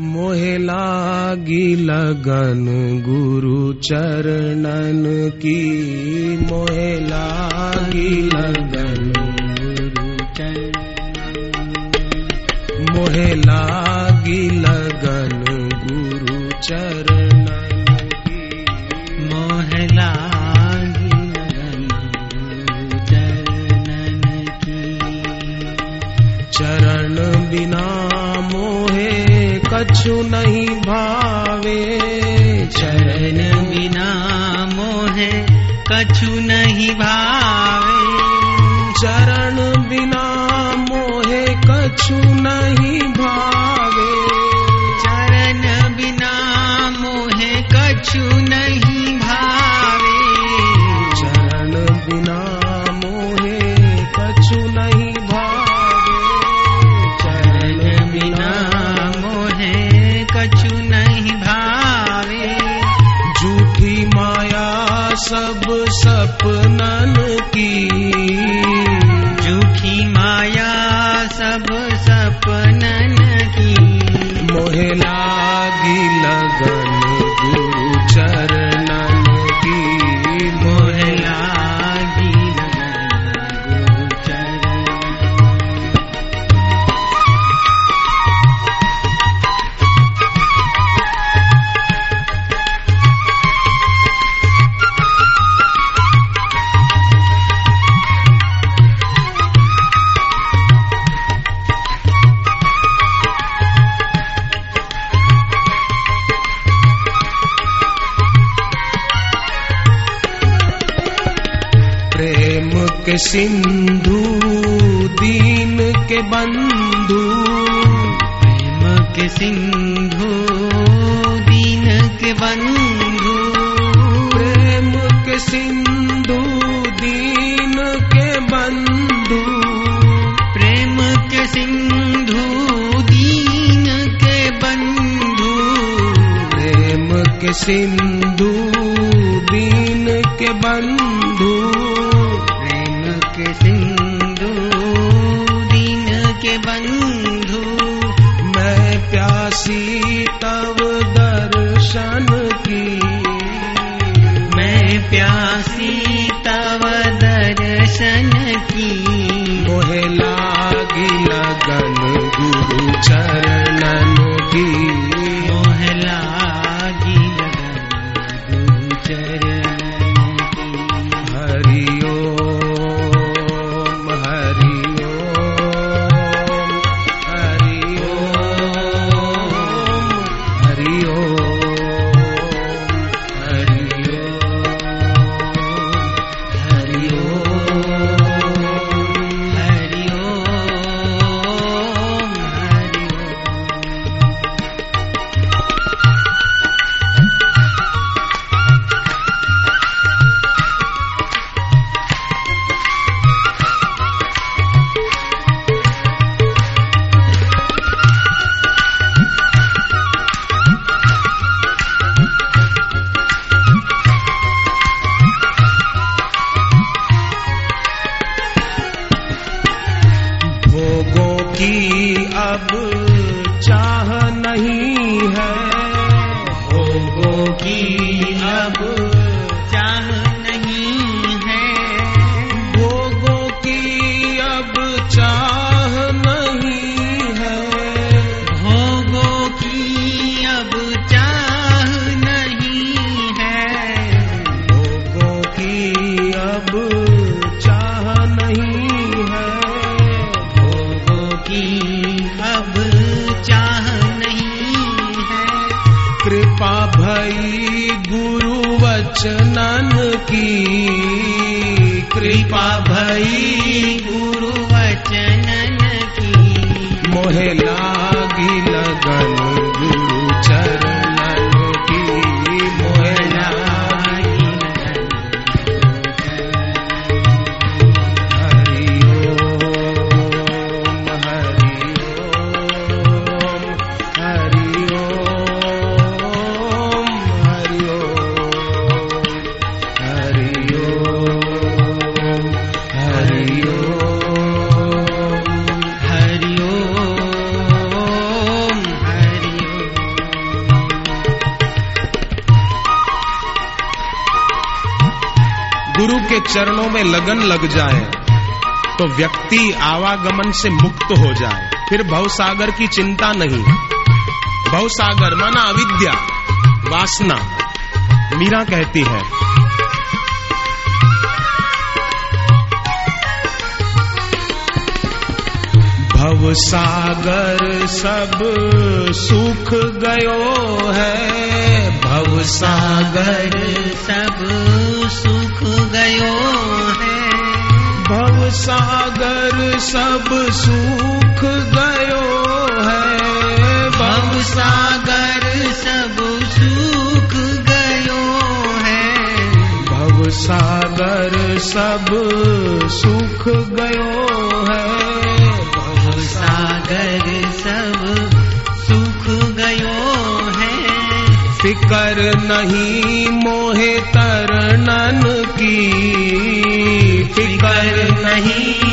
मोहे लागी लगन गुरु चरणन की। मोहे लागी लगन गुरु चरण। मोहे लागी लगन गुरु चरणन की। मोह लागी लगन गुरु चरणन की। चरण बिना कछु नहीं भावे। चरण बिना मोहे कछु नहीं भावे। चरण बिना मोहे कछु सपनन की। झूठी माया सब सपनन की। मोहे के सिंधु, दीन के बंधु। प्रेम के सिंधु, दीन के बंधु। प्रेम के सिंधु, दीन के बंधु। प्रेम के सिंधु, दीन के बंधु। प्रेम के सिंधु, दीन के बंधु। सिंधु, दीन के बंधु। मैं प्यासी तव दर्शन की। मैं प्यासी तव दर्शन की। मोहे लागी लगन गुरु चरणन होगी अब कृपा भई गुरु वचनन की। कृपा भई गुरु वचनन की। मोहे के चरणों में लगन लग जाए तो व्यक्ति आवागमन से मुक्त हो जाए। फिर भवसागर की चिंता नहीं। भवसागर माना अविद्या, वासना। मीरा कहती है भव सागर सब सुख गयो है। भव सागर सब सुख गयो है। भव सागर सब सुख गयो है। भव सागर सब सुख गयो है। भव सागर सब सुख गयो है। फिकर नहीं मोहे तरणन की। फिकर नहीं